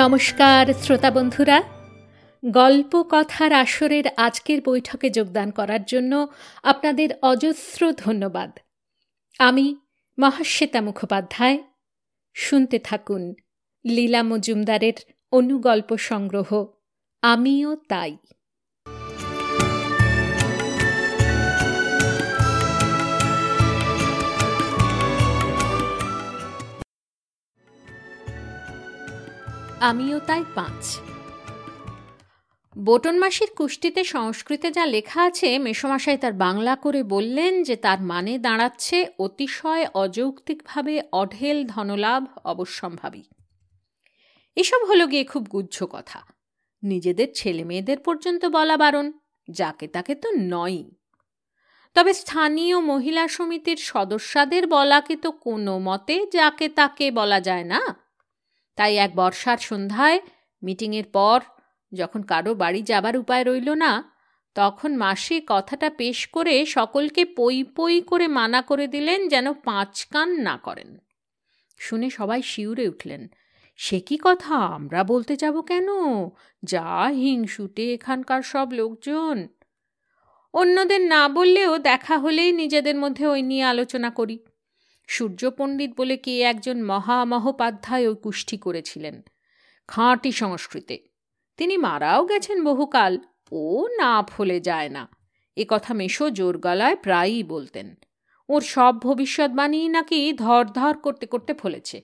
নমস্কার, শ্রোতা বন্ধুরা। গল্প কথার আসরের আজকের বৈঠকে যোগদান করার জন্য আপনাদের অজস্র ধন্যবাদ। আমি মহাশ্বেতা মুখোপাধ্যায়। শুনতে থাকুন লীলা মজুমদারের অনুগল্প সংগ্রহ, আমিও তাই। আমিও তাই পাঁচ। বোটন মাসির কুষ্টিতে সংস্কৃতে যা লেখা আছে, মেসমশাই তার বাংলা করে বললেন যে তার মানে দাঁড়াচ্ছে অতিশয় অযৌক্তিকভাবে অঢেল ধনলাভ অবশ্যম্ভাবী। এসব হলো গিয়ে খুব গুজ্জ কথা। নিজেদের ছেলে মেয়েদের পর্যন্ত বলা বারণ, যাকে তাকে তো নয়ই। তবে স্থানীয় মহিলা সমিতির সদস্যদের বলাকে তো কোনো মতে যাকে তাকে বলা যায় না। তাই এক বর্ষার সন্ধ্যায় মিটিংয়ের পর যখন কারও বাড়ি যাবার উপায় রইল না, তখন মাসি কথাটা পেশ করে সকলকে পই পই করে মানা করে দিলেন যেন পাঁচ কান না করেন। শুনে সবাই শিউরে উঠলেন। সে কি কথা? আমরা বলতে যাব কেন? যা হিংসুটে এখানকার সব লোকজন। অন্যদের না বললেও দেখা হলেই নিজেদের মধ্যে ওই নিয়ে আলোচনা করি। সূর্য পণ্ডিত বলে কে একজন মহামহোপাধ্যায় ও কুষ্ঠি করেছিলেন। খাঁটি সংস্কৃতে। তিনি মারাও গেছেন বহুকাল, ও না ফলে যায় না। এ কথা মেশো জোর গলায় প্রায়ই বলতেন। ওর সব ভবিষ্যৎবাণী নাকি ধর ধর করতে করতে ফলেছে।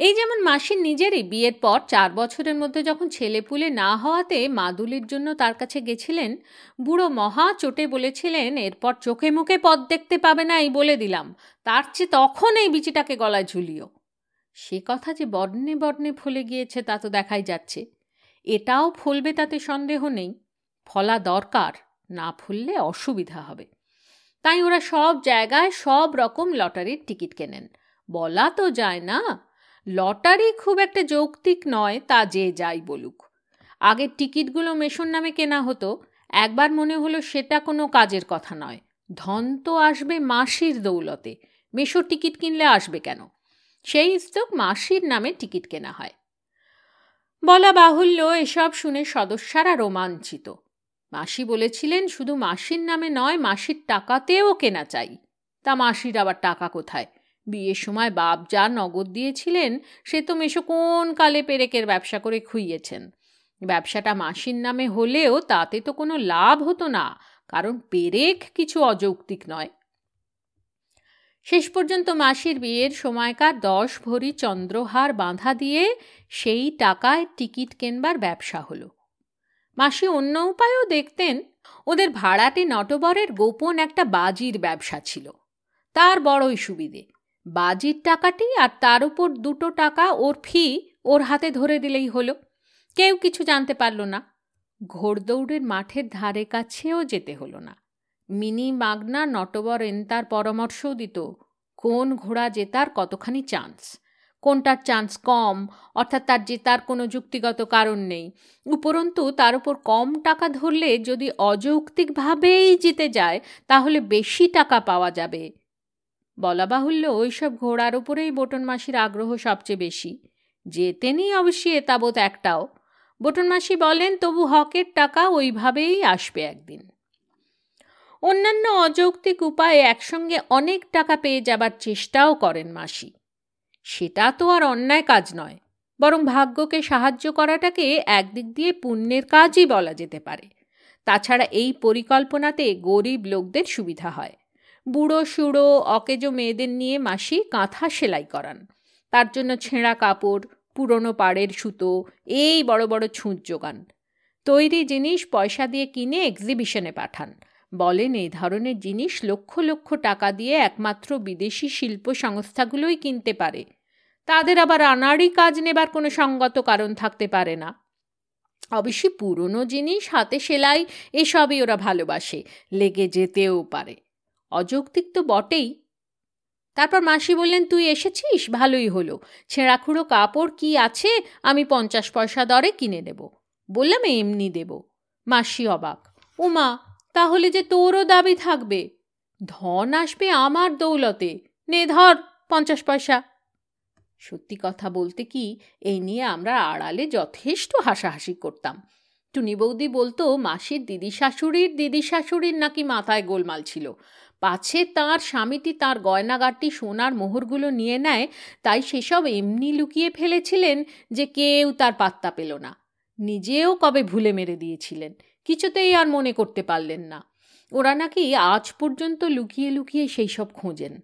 এই যেমন মাসির নিজেরই বিয়ের পর চার বছরের মধ্যে যখন ছেলেপুলে না হওয়াতে মাদুলির জন্য তার কাছে গেছিলেন, বুড়ো মহা চোটে বলেছিলেন, এরপর চোখে মুখে পথ দেখতে পাবে না, এই বলে দিলাম। তার চেয়ে তখন এই বিচিটাকে গলায় ঝুলিও। সে কথা যে বর্ণে বর্ণে ফলে গিয়েছে তা তো দেখাই যাচ্ছে। এটাও ফলবে তাতে সন্দেহ নেই। ফলা দরকার, না ফুললে অসুবিধা হবে। তাই ওরা সব জায়গায় সব রকম লটারির টিকিট কেনেন। বলা তো যায় না লটারি খুব একটা যৌক্তিক নয়, তা যে যাই বলুক। আগের টিকিটগুলো মেশন নামে কেনা হতো, একবার মনে হলো সেটা কোনো কাজের কথা নয়। ধন তো আসবে মাসির দৌলতে মেশোর টিকিট কিনলে আসবে কেন? সেই স্তক মাসির নামে টিকিট কেনা হয়। বলা বাহুল্য, এসব শুনে সদস্যরা রোমাঞ্চিত। মাসি বলেছিলেন, শুধু মাসির নামে নয়, মাসির টাকাতেও কেনা চাই। তা মাসির আবার টাকা কোথায়? বিয়ের সময় বাপ যা নগদ দিয়েছিলেন, সে তো মেশো কোন কালে পেরেকের ব্যবসা করে খুইয়েছেন। ব্যবসাটা মাসির নামে হলেও তাতে তো কোনো লাভ হতো না, কারণ পেরেক কিছু অযৌক্তিক নয়। শেষ পর্যন্ত মাসির বিয়ের সময়কার দশ ভরি চন্দ্রহার বাঁধা দিয়ে সেই টাকায় টিকিট কেনবার ব্যবসা হলো। মাসি অন্য উপায়ও দেখতেন, ওদের ভাড়াটে নটবরের গোপন একটা বাজির ব্যবসা ছিল। তার বড়ই সুবিধে। বাজির টাকাটি আর তার উপর দুটো টাকা ওর ফি ওর হাতে ধরে দিলেই হলো। কেউ কিছু জানতে পারল না। ঘোড়দৌড়ের মাঠের ধারে কাছেও যেতে হলো না। মিনি মাগনা নটবর এন্তার পরামর্শও দিত, কোন ঘোড়া জেতার কতখানি চান্স? কোনটার চান্স কম? অর্থাৎ তার জেতার কোনো যুক্তিগত কারণ নেই। উপরন্তু তার উপর কম টাকা ধরলে যদি অযৌক্তিকভাবেই জিতে যায়, তাহলে বেশি টাকা পাওয়া যাবে। বলা বাহুল্য ওইসব ঘোড়ার উপরেই বোটন মাসির আগ্রহ সবচেয়ে বেশি। যেতেনি অবশ্যই এতাবৎ একটাও। বোটন মাসি বলেন, তবু হকের টাকা ওইভাবেই আসবে একদিন। অন্যান্য অযৌক্তিক উপায়ে একসঙ্গে অনেক টাকা পেয়ে যাবার চেষ্টাও করেন মাসি। সেটা তো আর অন্যায় কাজ নয়, বরং ভাগ্যকে সাহায্য করাটাকে একদিক দিয়ে পুণ্যের কাজই বলা যেতে পারে। তাছাড়া এই পরিকল্পনাতে গরিব লোকদের সুবিধা হয়। বুড়ো সুড়ো অকেজো মেয়েদের নিয়ে মাসি কাঁথা সেলাই করান। তার জন্য ছেঁড়া কাপড়, পুরনো পাড়ের সুতো, এই বড় বড় ছুঁচ জোগান তৈরি জিনিস পয়সা দিয়ে কিনে এক্সিবিশনে পাঠান। বলেন, এই ধরনের জিনিস লক্ষ লক্ষ টাকা দিয়ে একমাত্র বিদেশি শিল্প সংস্থাগুলোই কিনতে পারে। তাদের আবার আনারই কাজ নেবার কোনো সঙ্গত কারণ থাকতে পারে না। অবশ্যই পুরনো জিনিস, হাতে সেলাই, এসবই ওরা ভালোবাসে, লেগে যেতেও পারে। অযৌক্তিক তো বটেই। তারপর মাসি বললেন, তুই এসেছিস? ভালোই হলো। ছেঁড়াখুড়ো কাপড় কি আছে? আমি পঞ্চাশ পয়সা দরে কিনে দেব। বললাম, এমনি দেব। মাসি অবাক। উমা তাহলে যে তোরও দাবি থাকবে। ধন আসবে আমার দৌলতে। নে, ধর পঞ্চাশ পয়সা। সত্যি কথা বলতে কি এই নিয়ে আমরা আড়ালে যথেষ্ট হাসাহাসি করতাম। টুনি বৌদি বলতো, মাসির দিদি শাশুড়ির দিদি শাশুড়ির নাকি মাথায় গোলমাল ছিল। পাছে তার স্বামীটি তার গয়নাগাটি, সোনার মোহরগুলো নিয়ে নেয়, তাই সেসব এমনি লুকিয়ে ফেলেছিলেন যে কেউ তার পাত্তা পেল না। নিজেও কবে ভুলে মেরে দিয়েছিলেন, কিছুতেই আর মনে করতে পারলেন না। ওরা নাকি আজ পর্যন্ত লুকিয়ে লুকিয়ে সেই সব খোঁজেন।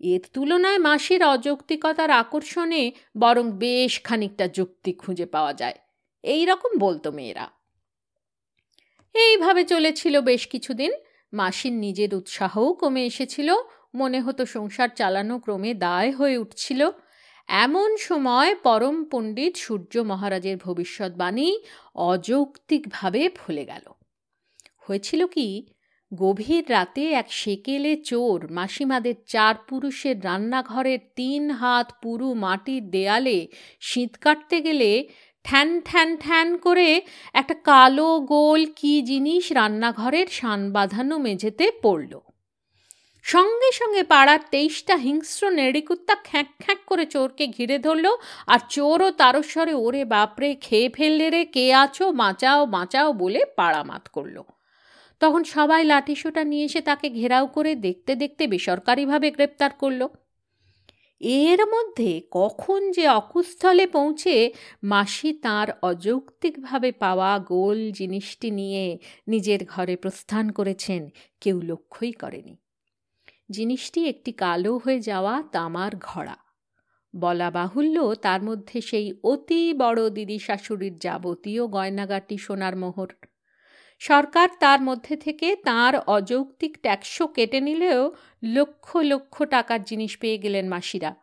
এর তুলনায় মাসির অযৌক্তিকতার আকর্ষণে বরং বেশ খানিকটা যুক্তি খুঁজে পাওয়া যায়। এই রকম বলতো মেয়েরা। এইভাবে চলেছিল বেশ কিছুদিন। মাসির নিজের উৎসাহও কমে এসেছিল, মনে হতো সংসার চালানো ক্রমে দায় হয়ে উঠছিল। এমন সময় পরম পণ্ডিত সূর্য মহারাজের ভবিষ্যৎবাণী অযৌক্তিকভাবে ফলে গেল। হয়েছিল কি, গভীর রাতে এক সেকেলে চোর মাসিমাদের চার পুরুষের রান্নাঘরের তিন হাত পুরু মাটির দেয়ালে শীত কাটতে গেলে ঠ্যান ঠ্যান ঠ্যান করে একটা কালো গোল কি জিনিস রান্নাঘরের সান বাঁধানো মেঝেতে পড়ল। সঙ্গে সঙ্গে পাড়ার তেইশটা হিংস্র নেড়িকুত্তা খ্যাঁক খ্যাঁক করে চোরকে ঘিরে ধরল আর চোরও তারস্বরে ওরে বাপরে খেয়ে ফেললে রে, কে আছো? বাঁচাও বাঁচাও বলে পাড়া মাত করল। তখন সবাই লাঠিসোটা নিয়ে এসে তাকে ঘেরাও করে দেখতে দেখতে বেসরকারিভাবে গ্রেপ্তার করল। এর মধ্যে কখন যে অকুস্থলে পৌঁছে মাসি তার অযৌক্তিকভাবে পাওয়া গোল জিনিসটি নিয়ে নিজের ঘরে প্রস্থান করেছেন, কেউ লক্ষ্যই করেনি। জিনিসটি একটি কালো হয়ে যাওয়া তামার ঘড়া। বলা বাহুল্য তার মধ্যে সেই অতি বড় দিদি শাশুড়ির যাবতীয় গয়নাগাটি সোনার মোহর। সরকার তার মধ্যে থেকে তার অযৌক্তিক ট্যাক্সও কেটে নিলেও লক্ষ লক্ষ টাকার জিনিস পেয়ে গেলেন মাসিরা।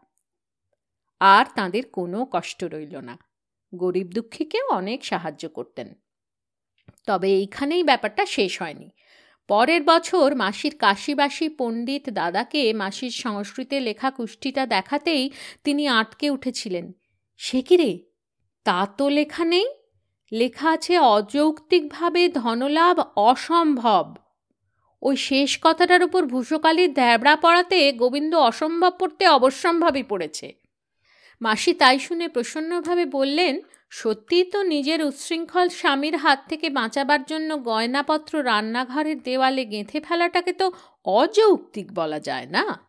আর তাদের কোনো কষ্ট রইল না। গরিব দুঃখীকেও অনেক সাহায্য করতেন। তবে এইখানেই ব্যাপারটা শেষ হয়নি। পরের বছর মাসির কাশিবাসী পণ্ডিত দাদাকে মাসির সংস্কৃতে লেখা কুষ্টিটা দেখাতেই তিনি আটকে উঠেছিলেন। সে কি রে? তা তো লেখা নেই? লেখা আছে, অযৌক্তিকভাবে ধনলাভ অসম্ভব। ওই শেষ কথাটার উপর ভূষকালীর ধ্যাবড়া পড়াতে গোবিন্দ অসম্ভব পড়তে অবশ্যম্ভাবী পড়েছে। মাসি তাই শুনে প্রসন্নভাবে বললেন, সত্যিই তো নিজের উচ্ছৃঙ্খল স্বামীর হাত থেকে বাঁচাবার জন্য গয়নাপত্র রান্নাঘরের দেওয়ালে গেঁথে ফেলাটাকে তো অযৌক্তিক বলা যায় না?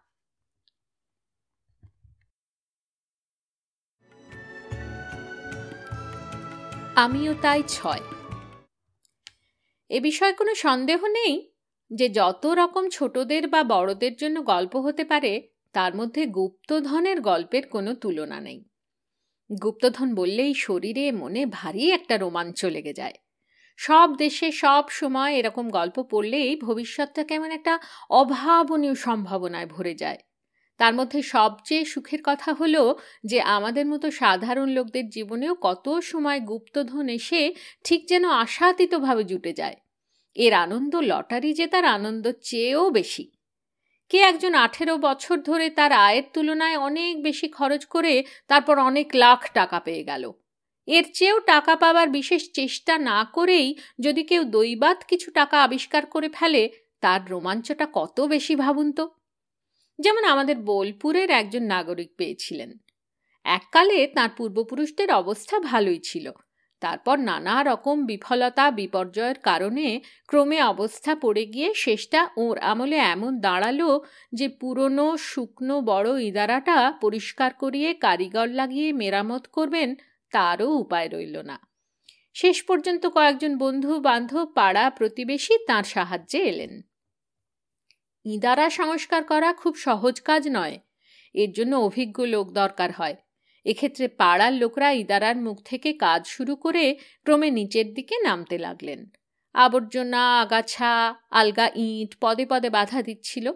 আমিও তাই ছয়। এ বিষয়ে কোনো সন্দেহ নেই যে যত রকম ছোটদের বা বড়দের জন্য গল্প হতে পারে, তার মধ্যে গুপ্তধনের গল্পের কোনো তুলনা নেই। গুপ্তধন বললেই শরীরে, মনে ভারী একটা রোমাঞ্চ লেগে যায়। সব দেশে সব সময় এরকম গল্প পড়লেই ভবিষ্যৎটা কেমন একটা অভাবনীয় সম্ভাবনায় ভরে যায়। তার মধ্যে সবচেয়ে সুখের কথা হলো যে আমাদের মতো সাধারণ লোকদের জীবনেও কত সময় গুপ্তধন এসে ঠিক যেন আশাতীতভাবে জুটে যায়। এর আনন্দ লটারি জেতার আনন্দ চেয়েও বেশি। কে একজন আঠেরো বছর ধরে তার আয়ের তুলনায় অনেক বেশি খরচ করে তারপর অনেক লাখ টাকা পেয়ে গেল। এর চেয়েও টাকা পাবার বিশেষ চেষ্টা না করেই যদি কেউ দৈবাত কিছু টাকা আবিষ্কার করে ফেলে, তার রোমাঞ্চটা কত বেশি ভাবুন তো? যেমন আমাদের বোলপুরের একজন নাগরিক পেয়েছিলেন। এককালে তার পূর্বপুরুষদের অবস্থা ভালোই ছিল। তারপর নানা রকম বিফলতা, বিপর্যয়ের কারণে ক্রমে অবস্থা পড়ে গিয়ে শেষটা ওর আমলে এমন দাঁড়াল যে পুরনো, শুকনো, বড় ইদারাটা পরিষ্কার করিয়ে কারিগর লাগিয়ে মেরামত করবেন তারও উপায় রইল না। শেষ পর্যন্ত কয়েকজন বন্ধু বান্ধব পাড়া প্রতিবেশী তার সাহায্যে এলেন। ইদারা সংস্কার করা খুব সহজ কাজ নয়। এর জন্য অভিজ্ঞ লোক দরকার হয়। এক্ষেত্রে পাড়ার লোকরা ইদারার মুখ থেকে কাজ শুরু করে ক্রমে নিচের দিকে নামতে লাগলেন। আবর্জনা, আগাছা, আলগা ইঁট পদে পদে বাধা দিচ্ছিল।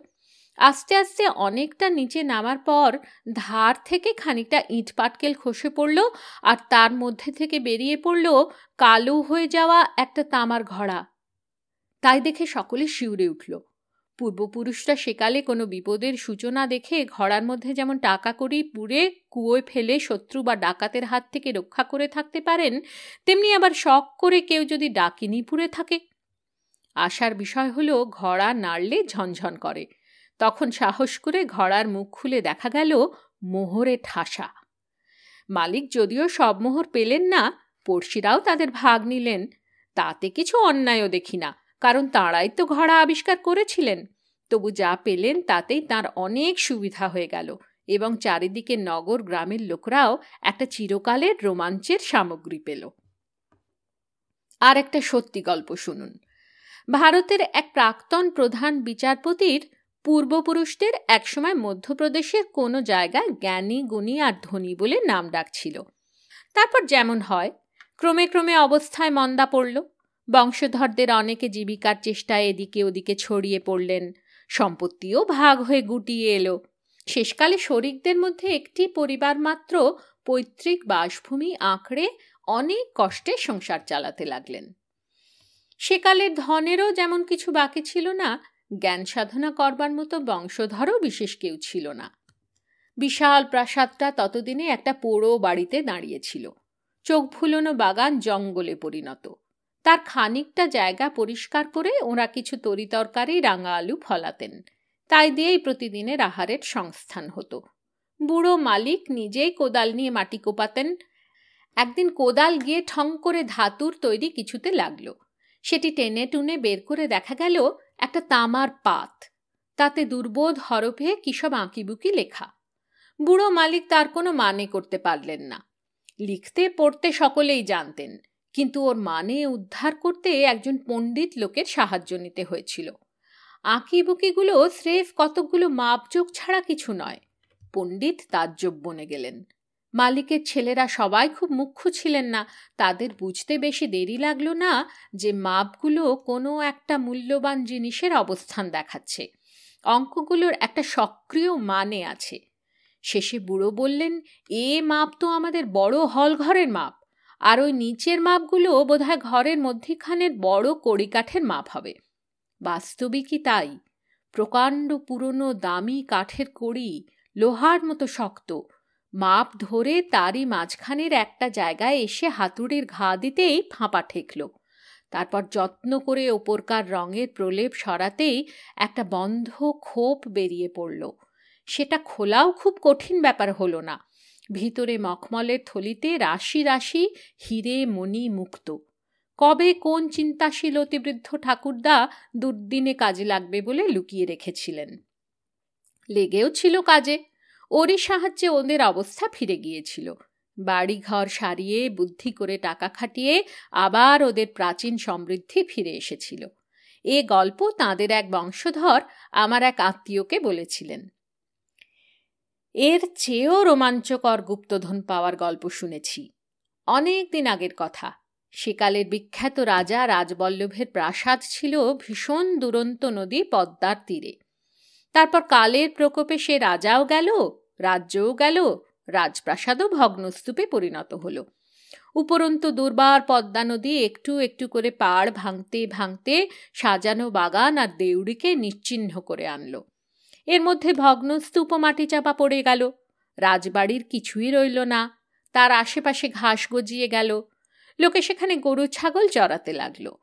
আস্তে আস্তে অনেকটা নিচে নামার পর ধার থেকে খানিকটা ইঁট পাটকেল খসে পড়ল আর তার মধ্যে থেকে বেরিয়ে পড়ল কালো হয়ে যাওয়া একটা তামার ঘড়া। তাই দেখে সকলে শিউরে উঠল। পূর্বপুরুষরা সেকালে কোনো বিপদের সূচনা দেখে ঘড়ার মধ্যে যেমন টাকা করি পুড়ে কুয়োয় ফেলে শত্রু বা ডাকাতের হাত থেকে রক্ষা করে থাকতে পারেন, তেমনি আবার শখ করে কেউ যদি ডাকিনি পুড়ে থাকে। আশার বিষয় হলো, ঘড়া নাড়লে ঝনঝন করে। তখন সাহস করে ঘড়ার মুখ খুলে দেখা গেল, মোহরে ঠাসা। মালিক যদিও সব মোহর পেলেন না, পড়শিরাও তাদের ভাগ নিলেন। তাতে কিছু অন্যায়ও দেখি না। কারণ তাঁরাই তো ঘড়া আবিষ্কার করেছিলেন। তবু যা পেলেন তাতেই তার অনেক সুবিধা হয়ে গেল এবং চারিদিকে নগর গ্রামের লোকরাও একটা চিরকালের রোমাঞ্চের সামগ্রী পেল। আর একটা সত্যি গল্প শুনুন। ভারতের এক প্রাক্তন প্রধান বিচারপতির পূর্বপুরুষদের একসময় মধ্যপ্রদেশের কোনো জায়গায় জ্ঞানী, গুণী আর ধনী বলে নাম ডাকছিল। তারপর যেমন হয়, ক্রমে ক্রমে অবস্থায় মন্দা পড়ল। বংশধরদের অনেকে জীবিকার চেষ্টায় এদিকে ওদিকে ছড়িয়ে পড়লেন। সম্পত্তিও ভাগ হয়ে গুটিয়ে এলো। শেষকালে শরিকদের মধ্যে একটি পরিবার মাত্র পৈতৃক বাসভূমি আঁকড়ে অনেক কষ্টে সংসার চালাতে লাগলেন। সেকালের ধনেরও যেমন কিছু বাকি ছিল না, জ্ঞান সাধনা করবার মতো বংশধরও বিশেষ কেউ ছিল না। বিশাল প্রাসাদটা ততদিনে একটা পোড়ো বাড়িতে দাঁড়িয়েছিল চোখ ভুলোনো বাগান জঙ্গলে পরিণত। তার খানিকটা জায়গা পরিষ্কার করে ওরা কিছু তরিতরকারি রাঙা আলু ফলাতেন। তাই দিয়েই প্রতিদিনের আহারের সংস্থান হতো। বুড়ো মালিক নিজেই কোদাল নিয়ে মাটি কোপাতেন। একদিন কোদাল গিয়ে ঠং করে ধাতুর তৈরি কিছুতে লাগল। সেটি টেনে টুনে বের করে দেখা গেল একটা তামার পাত। তাতে দুর্বোধ হরফে কিসব আঁকিবুকি লেখা। বুড়ো মালিক তার কোনো মানে করতে পারলেন না। লিখতে পড়তে সকলেই জানতেন। কিন্তু ওর মানে উদ্ধার করতে একজন পণ্ডিত লোকের সাহায্য নিতে হয়েছিল। আঁকিবুকিগুলো স্রেফ কতকগুলো মাপযোগ ছাড়া কিছু নয়। পণ্ডিত তাজ্জব বনে গেলেন। মালিকের ছেলেরা সবাই খুব মুখ্য ছিলেন না, তাদের বুঝতে বেশি দেরি লাগল না যে মাপগুলো কোনো একটা মূল্যবান জিনিসের অবস্থান দেখাচ্ছে। অঙ্কগুলোর একটা সক্রিয় মানে আছে। শেষে বুড়ো বললেন, এ মাপ তো আমাদের বড় হল ঘরের মাপ। আর ওই নিচের মাপগুলো বোধহয় ঘরের মধ্যিখানের বড় কড়িকাঠের মাপ হবে। বাস্তবিকই তাই? প্রকাণ্ড পুরনো দামি কাঠের কড়ি লোহার মতো শক্ত, মাপ ধরে তারই মাঝখানের একটা জায়গায় এসে হাতুড়ির ঘা দিতেই ফাঁপা ঠেকল। তারপর যত্ন করে ওপরকার রঙের প্রলেপ সরাতেই একটা বন্ধ খোপ বেরিয়ে পড়ল। সেটা খোলাও খুব কঠিন ব্যাপার হলো না। ভিতরে মখমলের থলিতে রাশি রাশি হিরে মণি মুক্ত। কবে কোন চিন্তাশীল অতিবৃদ্ধ ঠাকুরদা দুর্দিনে কাজে লাগবে বলে লুকিয়ে রেখেছিলেন? লেগেও ছিল কাজে। ওরই সাহায্যে ওদের অবস্থা ফিরে গিয়েছিল। বাড়ি ঘর সারিয়ে, বুদ্ধি করে টাকা খাটিয়ে আবার ওদের প্রাচীন সমৃদ্ধি ফিরে এসেছিল। এ গল্প তাঁদের এক বংশধর, আমার এক আত্মীয়কে বলেছিলেন। এর চেয়েও রোমাঞ্চকর গুপ্তধন পাওয়ার গল্প শুনেছি। অনেক দিন আগের কথা। সেকালের বিখ্যাত রাজা রাজবল্লভের প্রাসাদ ছিল ভীষণ দুরন্ত নদী পদ্মার তীরে। তারপর কালের প্রকোপে সে রাজাও গেল, রাজ্যও গেল, রাজপ্রাসাদও ভগ্নস্তূপে পরিণত হল। উপরন্তু দুর্বার পদ্মা নদী একটু একটু করে পাড় ভাঙতে ভাঙতে সাজানো বাগান আর দেউড়িকে নিশ্চিহ্ন করে আনলো। এর মধ্যে ভগ্ন স্তূপ মাটি চাপা পড়ে গেল। রাজবাড়ির কিছুই রইল না। তার আশেপাশে ঘাস গজিয়ে গেল। লোকে সেখানে গরু ছাগল চড়াতে লাগল।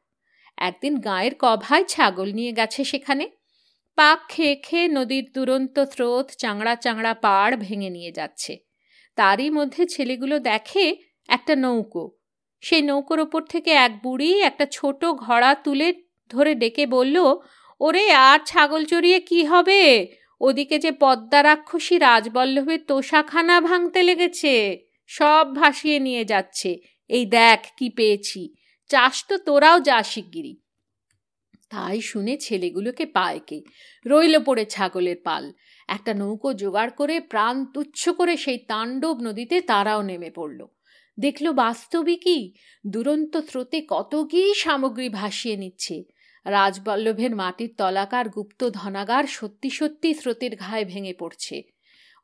একদিন গায়ের কভায় ছাগল নিয়ে গেছে সেখানে। পাক খেয়ে খেয়ে নদীর দুরন্ত স্রোত চাংড়া চাংড়া পাড় ভেঙে নিয়ে যাচ্ছে। তারই মধ্যে ছেলেগুলো দেখে একটা নৌকো। সেই নৌকোর ওপর থেকে এক বুড়ি একটা ছোট ঘোড়া তুলে ধরে ডেকে বলল ওরে, আর ছাগল চড়িয়ে কি হবে? ওদিকে যে পদ্মা রাক্ষসী রাজবল্লভের তোষাখানা ভাঙতে লেগেছে, সব ভাসিয়ে নিয়ে যাচ্ছে। এই দেখ কি পেয়েছি। চাষ তো তোরাও যা শিগগিরি তাই শুনে ছেলেগুলোকে পায়কে রইল পড়ে ছাগলের পাল। একটা নৌকো জোগাড় করে প্রাণ তুচ্ছ করে সেই তাণ্ডব নদীতে তারাও নেমে পড়ল। দেখল বাস্তবিকই দুরন্ত স্রোতে কত কি সামগ্রী ভাসিয়ে নিচ্ছে। রাজবল্লভের মাটির তলাকার গুপ্ত ধনাগার সত্যি সত্যি স্রোতের ঘায়ে ভেঙে পড়ছে।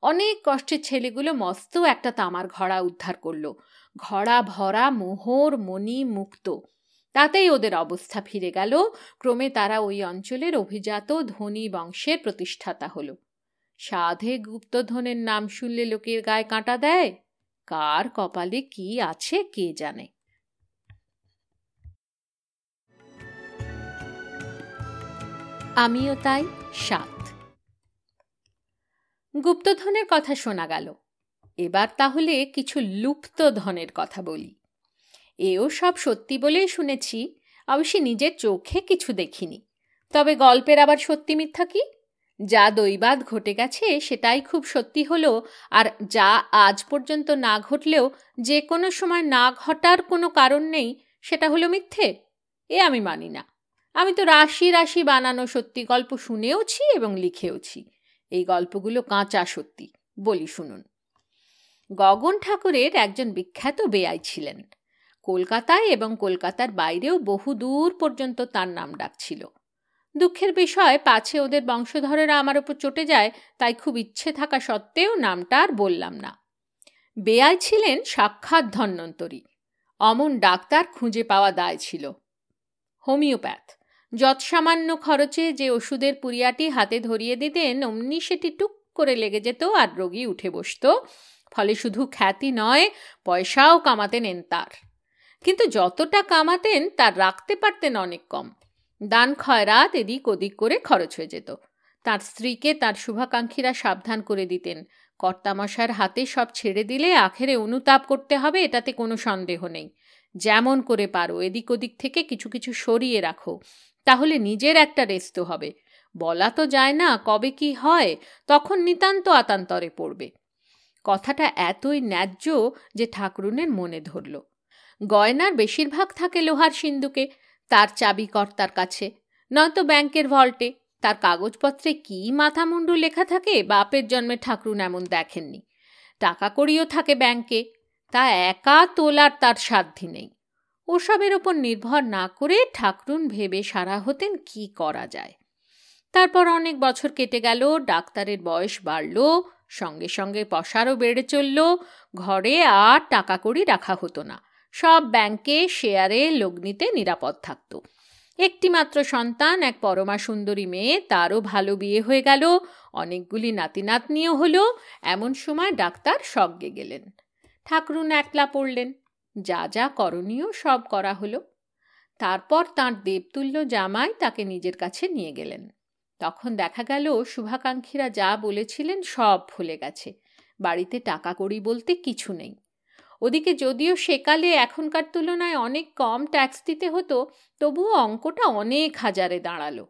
অনেক কষ্টের ছেলেগুলো মস্ত একটা তামার ঘড়া উদ্ধার করল। ঘড়া, ভরা, মোহর, মণি, মুক্ত। তাতেই ওদের অবস্থা ফিরে গেল। ক্রমে তারা ওই অঞ্চলের অভিজাত ধনী বংশের প্রতিষ্ঠাতা হল। সাধে গুপ্তধনের নাম শুনলে লোকের গায়ে কাঁটা দেয়? কার কপালে কি আছে কে জানে? আমিও তাই সাত। গুপ্তধনের কথা শোনা গেল। এবার তাহলে কিছু লুপ্ত ধনের কথা বলি। এও সব সত্যি বলেই শুনেছি অবশ্যই নিজের চোখে কিছু দেখিনি। তবে গল্পের আবার সত্যি মিথ্যা কি? যা দৈবাদ ঘটে গেছে সেটাই খুব সত্যি হলো, আর যা আজ পর্যন্ত না ঘটলেও যে কোনো সময় না ঘটার কোনো কারণ নেই, সেটা হলো মিথ্যে? এ আমি মানি না। আমি তো রাশি রাশি বানানো সত্যি গল্প শুনেওছি এবং লিখেওছি। এই গল্পগুলো কাঁচা সত্যি, বলি শুনুন। গগন ঠাকুরের একজন বিখ্যাত বেয়াই ছিলেন। কলকাতায় এবং কলকাতার বাইরেও বহু দূর পর্যন্ত তার নাম ডাকছিল দুঃখের বিষয়, পাছে ওদের বংশধরেরা আমার ওপর চটে যায়, তাই খুব ইচ্ছে থাকা সত্ত্বেও নামটা আর বললাম না। বেয়াই ছিলেন সাক্ষাৎ ধন্যন্তরী অমন ডাক্তার খুঁজে পাওয়া দায় ছিল। হোমিওপ্যাথ। যৎসামান্য খরচে যে ওষুধের পুরিয়াটি হাতে ধরিয়ে দিতেন, অমনি সেটি টুক করে লেগে যেত আর রোগী উঠে বসত। ফলে শুধু খ্যাতি নয়, পয়সাও কামাতেন এন তার। কিন্তু যতটা কামাতেন, তার রাখতে পারতেন অনেক কম। দান খয়রাত এদিক ওদিক করে খরচ হয়ে যেত। তার স্ত্রীকে তার শুভাকাঙ্ক্ষীরা সাবধান করে দিতেন। কর্তামশার হাতে সব ছেড়ে দিলে আখেরে অনুতাপ করতে হবে, এটাতে কোনো সন্দেহ নেই। যেমন করে পারো, এদিক ওদিক থেকে কিছু কিছু সরিয়ে রাখো। তাহলে নিজের একটা রেস্ত হবে। বলা তো যায় না কবে কি হয়, তখন নিতান্ত আতান্তরে পড়বে। কথাটা এতই ন্যায্য যে ঠাকুরুনের মনে ধরল। গয়নার বেশিরভাগ থাকে লোহার সিন্ধুকে তার চাবি কর্তার কাছে। নয়তো ব্যাংকের ভল্টে, তার কাগজপত্রে কি মাথামুন্ডু লেখা থাকে, বাপের জন্মে ঠাকুরুন এমন দেখেননি। টাকা কড়িও থাকে ব্যাংকে, তা একা তোলার তার সাধ্যি নেই। ওসবের ওপর নির্ভর না করে ঠাকরুন ভেবে সারা হতেন কি করা যায়। তারপর অনেক বছর কেটে গেল, ডাক্তারের বয়স বাড়ল, সঙ্গে সঙ্গে পশারও বেড়ে চলল, ঘরে আর টাকা কড়ি রাখা হতো না। সব ব্যাংকে শেয়ারে লগ্নিতে নিরাপদ থাকত। একটিমাত্র সন্তান, এক পরমা সুন্দরী মেয়ে, তারও ভালো বিয়ে হয়ে গেল, অনেকগুলি নাতি নাতনিও হলো, এমন সময় ডাক্তার সজ্ঞে গেলেন। ঠাকরুন একলা পড়লেন। যা যা করণীয় সব করা হলো। তারপর তাঁর দেবতুল্য জামাই তাকে নিজের কাছে নিয়ে গেলেন। তখন দেখা গেল, শুভাকাঙ্ক্ষীরা যা বলেছিলেন সব ভুলে গেছে। বাড়িতে টাকা কড়ি বলতে কিছু নেই। ওদিকে যদিও সেকালে এখনকার তুলনায় অনেক কম ট্যাক্স দিতে হতো, তবুও অঙ্কটা অনেক হাজারে দাঁড়াল।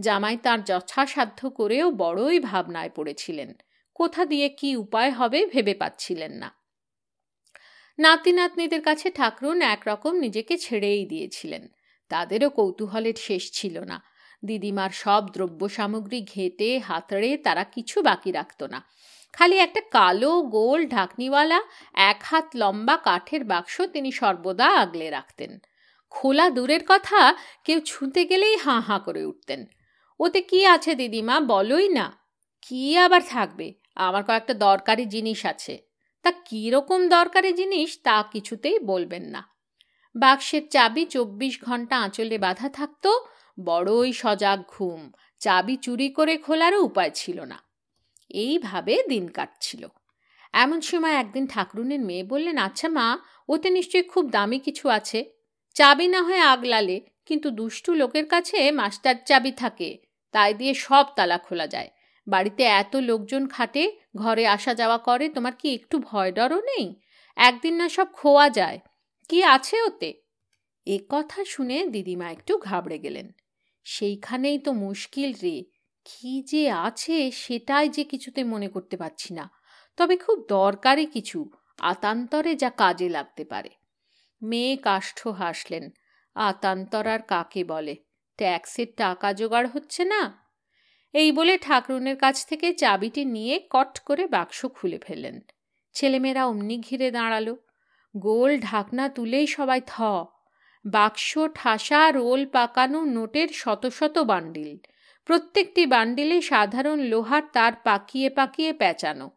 জামাই তার যথাসাধ্য করেও বড়ই ভাবনায় পড়েছিলেন। কোথা দিয়ে কি উপায় হবে ভেবে পাচ্ছিলেন না। নাতি নাতনিদের কাছে ঠাকরুন একরকম নিজেকে ছেড়েই দিয়েছিলেন। তাদেরও কৌতূহলের শেষ ছিল না। দিদিমার সব দ্রব্য সামগ্রী ঘেটে, হাতড়ে তারা কিছু বাকি রাখত না। খালি একটা কালো গোল ঢাকনিওয়ালা, এক হাত লম্বা কাঠের বাক্স তিনি সর্বদা আগলে রাখতেন। খোলা দূরের কথা, কেউ ছুঁতে গেলেই হাঁ হাঁ করে উঠতেন। ওতে কি আছে দিদিমা? বলোই না। কি আবার থাকবে? আমার কয়েকটা দরকারি জিনিস আছে। তা কীরকম দরকারি জিনিস তা কিছুতেই বলবেন না। বাক্সের চাবি চব্বিশ ঘণ্টা আঁচলে বাঁধা থাকত, বড়ই সজাগ ঘুম, চাবি চুরি করে খোলারও উপায় ছিল না। এইভাবে দিন কাটছিল। এমন সময় একদিন ঠাকুরুনের মেয়ে বললেন আচ্ছা মা, ওতে নিশ্চয়ই খুব দামি কিছু আছে। চাবি না হয় আগলালে কিন্তু দুষ্টু লোকের কাছে মাস্টার চাবি থাকে, তাই দিয়ে সব তালা খোলা যায়। বাড়িতে এত লোকজন খাটে ঘরে আসা যাওয়া করে, তোমার কি একটু ভয় ডরও নেই? একদিন না সব খোয়া যায়। কি আছে ওতে? এ কথা শুনে দিদিমা একটু ঘাবড়ে গেলেন। সেইখানেই তো মুশকিল রে। কি যে আছে সেটাই যে কিছুতে মনে করতে পারছি না। তবে খুব দরকারি কিছু, আতান্তরে যা কাজে লাগতে পারে। মেয়ে কাষ্ঠ হাসলেন। আতান্তর আর কাকে বলে? ট্যাক্সের টাকা জোগাড় হচ্ছে না? এই বলে ঠাকরুনের কাছ থেকে চাবিটি নিয়ে কট করে বাক্স খুলে ফেললেন। ছেলেমেয়েরা অমনি ঘিরে দাঁড়াল। গোল ঢাকনা তুলেই সবাই থ। বাক্স, ঠাসা, রোল পাকানো নোটের শত শত বান্ডিল। প্রত্যেকটি বান্ডিলে সাধারণ লোহার তার পাকিয়ে পাকিয়ে পেঁচানো।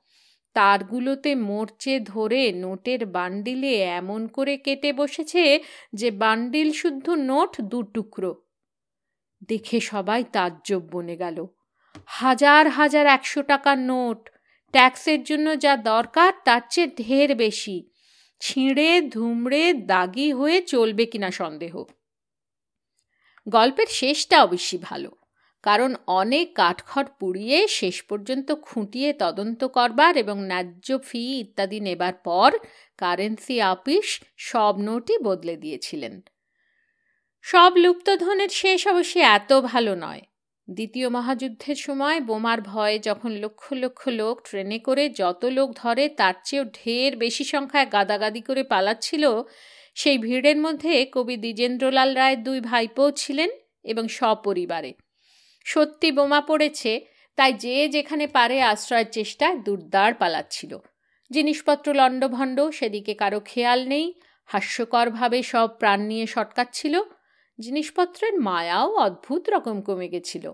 তারগুলোতে মোর্চে ধরে নোটের বান্ডিলে এমন করে কেটে বসেছে যে বান্ডিল শুদ্ধ নোট দু টুকরো। দেখে সবাই তাজ্জব বনে গেল। হাজার হাজার একশো টাকার নোট। ট্যাক্সের জন্য যা দরকার তার চেয়ে ঢের বেশি। ছিঁড়ে, ধুমড়ে, দাগি হয়ে চলবে কিনা সন্দেহ। গল্পের শেষটা অবশ্যই ভালো, কারণ অনেক কাঠখড় পুড়িয়ে শেষ পর্যন্ত খুঁটিয়ে তদন্ত করবার এবং ন্যায্য ফি ইত্যাদি নেবার পর কারেন্সি আপিস সব নোটই বদলে দিয়েছিলেন। সব লুপ্তধনের শেষ অবশ্যই এত ভালো নয় দ্বিতীয় মহাযুদ্ধের সময় বোমার ভয়ে যখন লক্ষ লক্ষ লোক ট্রেনে করে যত লোক ধরে, তার চেয়েও ঢের বেশি সংখ্যায় গাদাগাদি করে পালাচ্ছিল, সেই ভিড়ের মধ্যে কবি দ্বিজেন্দ্রলাল রায়ের দুই ভাইপো ছিলেন এবং সপরিবারে। সত্যি বোমা পড়েছে, তাই যে যেখানে পারে আশ্রয়ের চেষ্টায় দুর্দার পালাচ্ছিল। জিনিসপত্র লণ্ডভণ্ড, সেদিকে কারও খেয়াল নেই, হাস্যকরভাবে সব প্রাণ নিয়ে সটকাচ্ছিল। জিনিসপত্রের মায়াও অদ্ভুত রকম কমে গেছিল।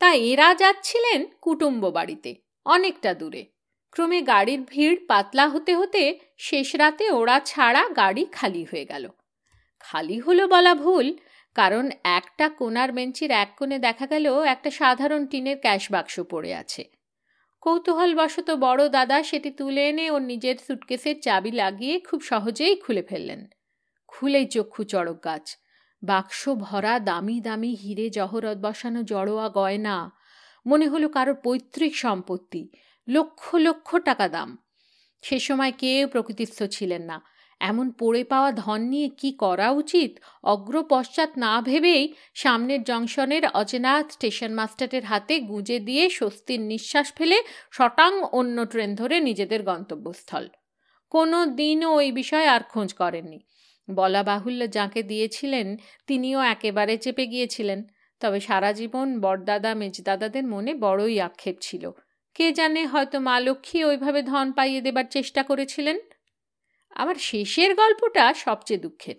তা এরা যাচ্ছিলেন কুটুম্ব বাড়িতে, অনেকটা দূরে। ক্রমে গাড়ির ভিড় পাতলা হতে হতে শেষ রাতে ওরা ছাড়া গাড়ি খালি হয়ে গেল। খালি হলো বলা ভুল, কারণ একটা কোনার বেঞ্চির এক কোণে দেখা গেল একটা সাধারণ টিনের ক্যাশ বাক্স পড়ে আছে। কৌতূহলবশত বড় দাদা সেটি তুলে এনে ওর নিজের সুটকেসের চাবি লাগিয়ে খুব সহজেই খুলে ফেললেন। খুলেই চক্ষু চড়ক গাছ। বাক্স ভরা দামি দামি হিরে জহরত বসানো জড়োয়া গয়না। মনে হলো কারোর পৈতৃক সম্পত্তি। লক্ষ লক্ষ টাকা দাম। সে সময় কেউ প্রকৃতিস্থ ছিলেন না। এমন পড়ে পাওয়া ধন নিয়ে কি করা উচিত? অগ্র পশ্চাৎ না ভেবেই সামনের জংশনের অচেনা স্টেশন মাস্টারের হাতে গুঁজে দিয়ে স্বস্তির নিঃশ্বাস ফেলে শটাং অন্য ট্রেন ধরে নিজেদের গন্তব্যস্থল। কোনো দিনও ওই বিষয়ে আর খোঁজ করেননি। বলা বাহুল্য যাকে দিয়েছিলেন, তিনিও একেবারে চেপে গিয়েছিলেন। তবে সারা জীবন বড়দাদা মেজদাদাদের মনে বড়ই আক্ষেপ ছিল। কে জানে হয়তো মা লক্ষ্মী ওইভাবে ধন পাইয়ে দেবার চেষ্টা করেছিলেন? আমার শেষের গল্পটা সবচেয়ে দুঃখের।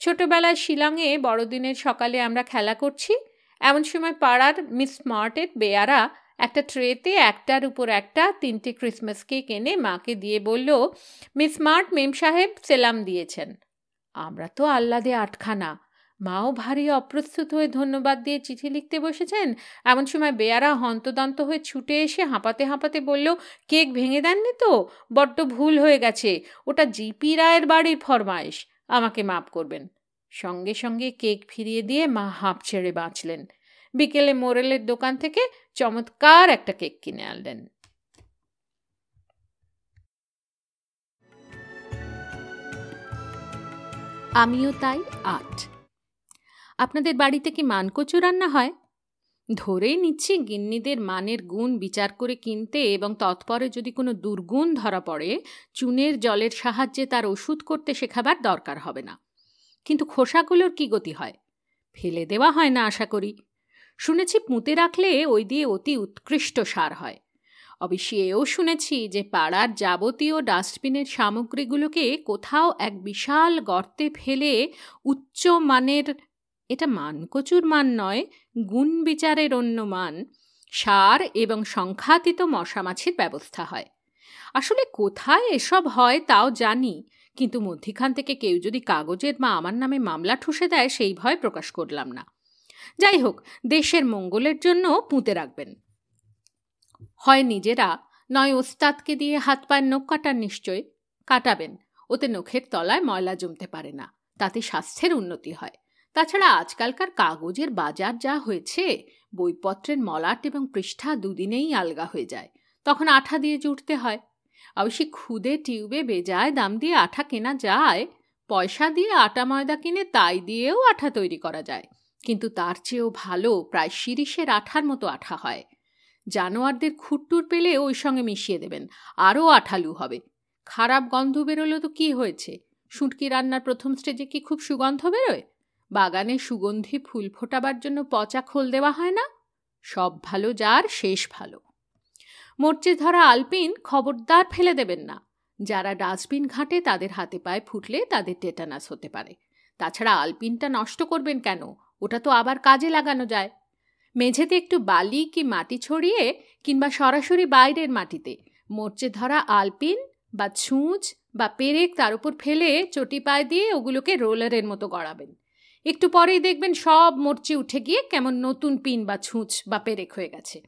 ছোটবেলায় শিলংয়ে বড়দিনের সকালে আমরা খেলা করছি। এমন সময় পাড়ার মিস স্মার্টের বেয়ারা একটা ট্রেতে একটার উপর একটা তিনটে ক্রিসমাস কেক এনে মাকে দিয়ে বলল, মিস স্মার্ট মেম সাহেব, সেলাম দিয়েছেন। আমরা তো আহ্লাদে আটখানা। মাও ভারী অপ্রস্তুত হয়ে ধন্যবাদ দিয়ে চিঠি লিখতে বসেছেন। এমন সময় বেয়ারা হন্তদন্ত হয়ে ছুটে এসে হাঁপাতে হাঁপাতে বলল, কেক ভেঙে দেননি তো? বড্ড ভুল হয়ে গেছে। ওটা জিপি রায়ের বাড়ির ফরমায়েশ। আমাকে মাপ করবেন। সঙ্গে সঙ্গে কেক ফিরিয়ে দিয়ে মা হাঁপ ছেড়ে বাঁচলেন। বিকেলে মোরেলের দোকান থেকে চমৎকার একটা কেক কিনে আনলেন। আমিও তাই আট। আপনাদের বাড়িতে কি মানকচু রান্না হয়? ধরেই নিচ্ছি গিন্নিদের মানের গুণ বিচার করে কিনতে এবং তৎপরে যদি কোনো দুর্গুণ ধরা পড়ে, চুনের জলের সাহায্যে তার ওষুধ করতে শেখাবার দরকার হবে না। কিন্তু খোসাগুলোর কি গতি হয়? ফেলে দেওয়া হয় না, আশা করি। শুনেছি পুঁতে রাখলে ওই দিয়ে অতি উৎকৃষ্ট সার হয়। অবশ্য এও শুনেছি যে পাড়ার যাবতীয় ডাস্টবিনের সামগ্রীগুলোকে কোথাও এক বিশাল গর্তে ফেলে উচ্চ মানের, এটা মানকচুর মান নয়, গুণ বিচারের অন্য মান, সার এবং সংখ্যাতীত মশামাছির ব্যবস্থা হয়। আসলে কোথায় এসব হয় তাও জানি, কিন্তু মধ্যিখান থেকে কেউ যদি কাগজের বা আমার নামে মামলা ঠুসে দেয় সেই ভয় প্রকাশ করলাম না। যাই হোক, দেশের মঙ্গলের জন্য পুঁতে রাখবেন। হয় নিজেরা, নয় ওস্তাদকে দিয়ে হাত পায়ের নখ কাটার নিশ্চয়, কাটাবেন। ওতে নখের তলায় ময়লা জমতে পারে না, তাতে স্বাস্থ্যের উন্নতি হয়। তাছাড়া আজকালকার কাগজের বাজার যা হয়েছে, বইপত্রের মলাট এবং পৃষ্ঠা দুদিনেই আলগা হয়ে যায়, তখন আঠা দিয়ে জুটতে হয়। অবশ্যই খুদে টিউবে বেজায় দাম দিয়ে আঠা কেনা যায়, পয়সা দিয়ে আটা ময়দা কিনে তাই দিয়েও আঠা তৈরি করা যায়। কিন্তু তার চেয়েও ভালো প্রায় শিরিষের আঠার মতো আঠা হয়। জানোয়ারদের খুট্টুর পেলে ওই সঙ্গে মিশিয়ে দেবেন। আরও আঠালু হবে। খারাপ গন্ধ বেরোলো তো কি হয়েছে? শুটকি রান্নার প্রথম স্টেজে কি খুব সুগন্ধ বেরোয়? বাগানে সুগন্ধি ফুল ফোটাবার জন্য পচা খোল দেওয়া হয় না? সব ভালো যার, শেষ ভালো। মোর্চে ধরা আলপিন খবরদার ফেলে দেবেন না। যারা ডাস্টবিন ঘাঁটে তাদের হাতে পায়ে ফুটলে তাদের টেটানাস হতে পারে। তাছাড়া আলপিনটা নষ্ট করবেন কেন? ওটা তো আবার কাজে লাগানো যায়। মেঝেতে একটু বালি কি মাটি ছড়িয়ে কিংবা সরাসরি বাইরের মাটিতে। মোর্চে ধরা আলপিন বা ছুঁচ বা পেরেক তার উপর ফেলে চটি পায়ে দিয়ে ওগুলোকে রোলারের মতো গড়াবেন। একটু পরেই দেখবেন সব মরচে উঠে গিয়ে কেমন নতুন পিন বা ছুঁচ বা পেরেক হয়ে গেছে।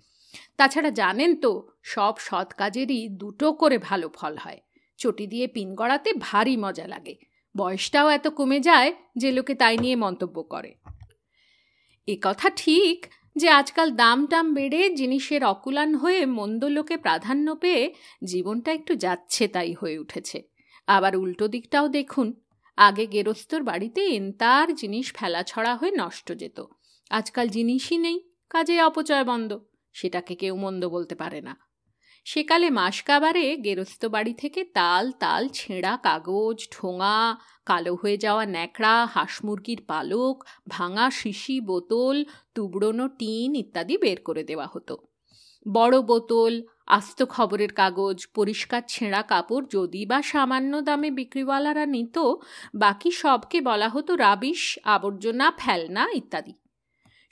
তাছাড়া জানেন তো, সব সৎ কাজেরই দুটো করে ভালো ফল হয়। চটি দিয়ে পিন গড়াতে ভারী মজা লাগে। বয়সটাও এত কমে যায় যে লোকে তাই নিয়ে মন্তব্য করে। এ কথা ঠিক যে আজকাল দাম টাম বেড়ে জিনিসের অকুলান হয়ে মন্দ লোকে প্রাধান্য পেয়ে জীবনটা একটু যাচ্ছে তাই হয়ে উঠেছে। আবার উল্টো দিকটাও দেখুন, আগে গেরস্তর বাড়িতে এনতার জিনিস ফেলা ছড়া হয়ে নষ্ট যেত। আজকাল জিনিসই নেই, কাজে অপচয় বন্ধ, সেটাকে কেউ মন্দ বলতে পারে না। সেকালে মাসকাবারে গেরস্ত বাড়ি থেকে তাল তাল, ছেঁড়া কাগজ, ঠোঙা, কালো হয়ে যাওয়া ন্যাকড়া, হাঁস মুরগির পালক, ভাঙা শিশি বোতল, তুবড়োনো টিন ইত্যাদি বের করে দেওয়া হতো। বড় বোতল, আস্ত খবরের কাগজ, পরিষ্কার ছেঁড়া কাপড় যদি বা সামান্য দামে বিক্রিওয়ালারা নিত, বাকি সবকে বলা হতো রাবিশ, আবর্জনা, ফেলনা ইত্যাদি।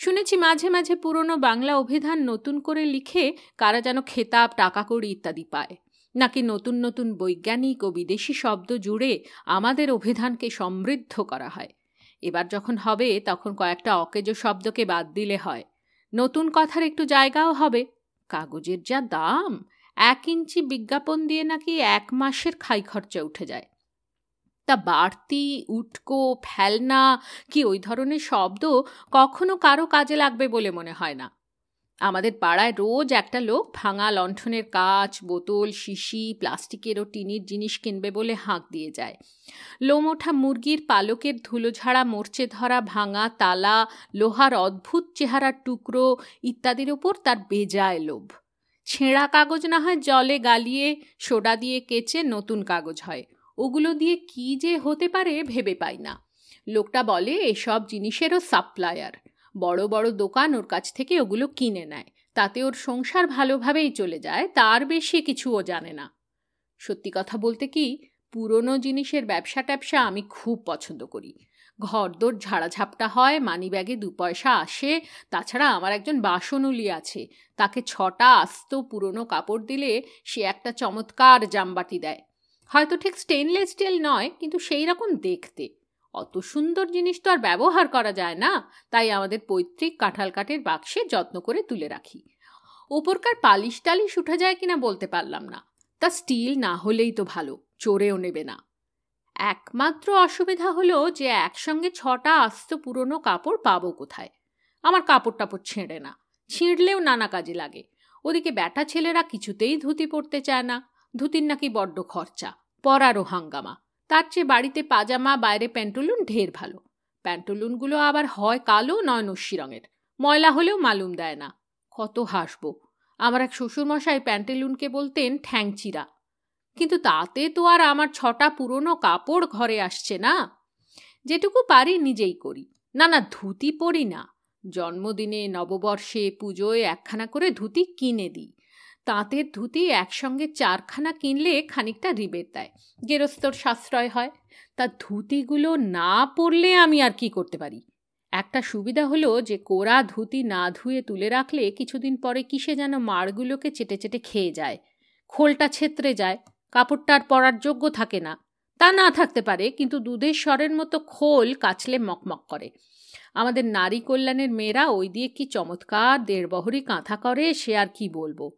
শুনেছি মাঝে মাঝে পুরনো বাংলা অভিধান নতুন করে লিখে কারা যেন খেতাব টাকা কড়ি ইত্যাদি পায়। নাকি নতুন নতুন বৈজ্ঞানিক ও বিদেশি শব্দ জুড়ে আমাদের অভিধানকে সমৃদ্ধ করা হয়। এবার যখন হবে, তখন কয়েকটা অকেজ শব্দকে বাদ দিলে হয়। নতুন কথার একটু জায়গাও হবে। কাগজের যা দাম, এক ইঞ্চি বিজ্ঞাপন দিয়ে নাকি এক মাসের খাই খরচা উঠে যায়। তা বাড়তি, উটকো, ফেলনা কি ওই ধরনের শব্দ কখনো কারও কাজে লাগবে বলে মনে হয় না। আমাদের পাড়ায় রোজ একটা লোক ভাঙা লণ্ঠনের কাচ, বোতল, শিশি, প্লাস্টিকের ও টিনির জিনিস কিনবে বলে হাঁক দিয়ে যায়। লোম ওঠা মুরগির পালকের ধুলোঝাড়া, মরচে ধরা ভাঙা তালা, লোহার অদ্ভুত চেহারার টুকরো ইত্যাদির ওপর তার বেজায় লোভ। ছেঁড়া কাগজ না হয় জলে গালিয়ে, সোডা দিয়ে কেচে নতুন কাগজ হয়। ওগুলো দিয়ে কি যে হতে পারে ভেবে পাই না। লোকটা বলে, এসব জিনিসেরও সাপ্লায়ার। বড় বড় দোকান ওর কাছ থেকে ওগুলো কিনে নেয়। তাতে ওর সংসার ভালোভাবেই চলে যায়, তার বেশি কিছু ও জানে না। সত্যি কথা বলতে কি, পুরনো জিনিসের ব্যবসা ট্যাবসা আমি খুব পছন্দ করি। ঘরদোর ঝাড়াঝাপটা হয় মানি ব্যাগে দু পয়সা আসে, তাছাড়া আমার একজন বাসনুলি আছে। তাকে ছটা আস্ত পুরনো কাপড় দিলে সে একটা চমৎকার জামবাটি দেয়। হয়তো ঠিক স্টেনলেস স্টিল নয়, কিন্তু সেই রকম দেখতে। অত সুন্দর জিনিস তো আর ব্যবহার করা যায় না, তাই আমাদের পৈতৃক কাঁঠাল কাঠের বাক্সে যত্ন করে তুলে রাখি। ওপরকার পালিশ টালিশ উঠে যায় কিনা বলতে পারলাম না। তা স্টিল না হলেই তো ভালো, চোরেও নেবে না। একমাত্র অসুবিধা হলো যে একসঙ্গে ছটা আস্ত পুরনো কাপড় পাবো কোথায়। আমার কাপড় টাপড় ছেঁড়ে না, ছিঁড়লেও নানা কাজে লাগে। ওদিকে ব্যাটা ছেলেরা কিছুতেই ধুতি পরতে চায় না, ধুতির নাকি বড্ড খরচা। পরারও হাঙ্গামা। তার চেয়ে বাড়িতে পাজামা, বাইরে প্যান্টুলুন ঢের ভালো। প্যান্টুলুনগুলো আবার হয় কালো, নয় নস্যি রঙের। ময়লা হলেও মালুম দেয় না। কত হাসবো। আমার এক শ্বশুরমশাই প্যান্টেলুনকে বলতেন ঠ্যাংচিরা। কিন্তু তাতে তো আর আমার ছটা পুরনো কাপড় ঘরে আসছে না। যেটুকু পারি নিজেই করি। না না ধুতি পরি না। জন্মদিনে, নববর্ষে, পুজোয় একখানা করে ধুতি কিনে দিই। তাঁতের ধুতি একসঙ্গে চারখানা কিনলে খানিকটা রিবেট দেয়। গেরস্তর সাশ্রয় হয়। তা ধুতিগুলো না পরলে আমি আর কি করতে পারি? একটা সুবিধা হলো যে কোরা ধুতি না ধুয়ে তুলে রাখলে কিছুদিন পরে কিসে যেন মাড়গুলোকে চেটে চেটে খেয়ে যায়। খোলটা ছেত্রে যায়। কাপড়টা আর পরার যোগ্য থাকে না। তা না থাকতে পারে, কিন্তু দুধের স্বরের মতো খোল কাছলে মকমক করে। আমাদের নারী কল্যাণের মেয়েরা ওই দিয়ে কি চমৎকার দেড়বহরি কাঁথা করে, সে আর কি বলব?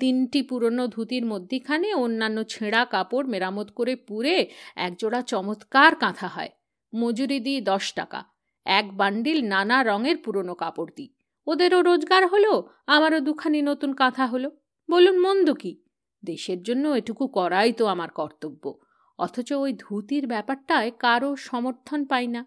তিনটি পুরনো ধুতির মধ্যিখানে অন্যান্য ছেঁড়া কাপড় মেরামত করে পুরে একজোড়া চমৎকার কাঁথা হয়। মজুরি দিই দশ টাকা। এক বান্ডিল নানা রঙের পুরনো কাপড় দিই। ওদেরও রোজগার হলো, আমারও দুখানি নতুন কাঁথা হলো। বলুন, মন্দ কি? দেশের জন্য এটুকু করাই তো আমার কর্তব্য। অথচ ওই ধুতির ব্যাপারটায় কারও সমর্থন পাই না।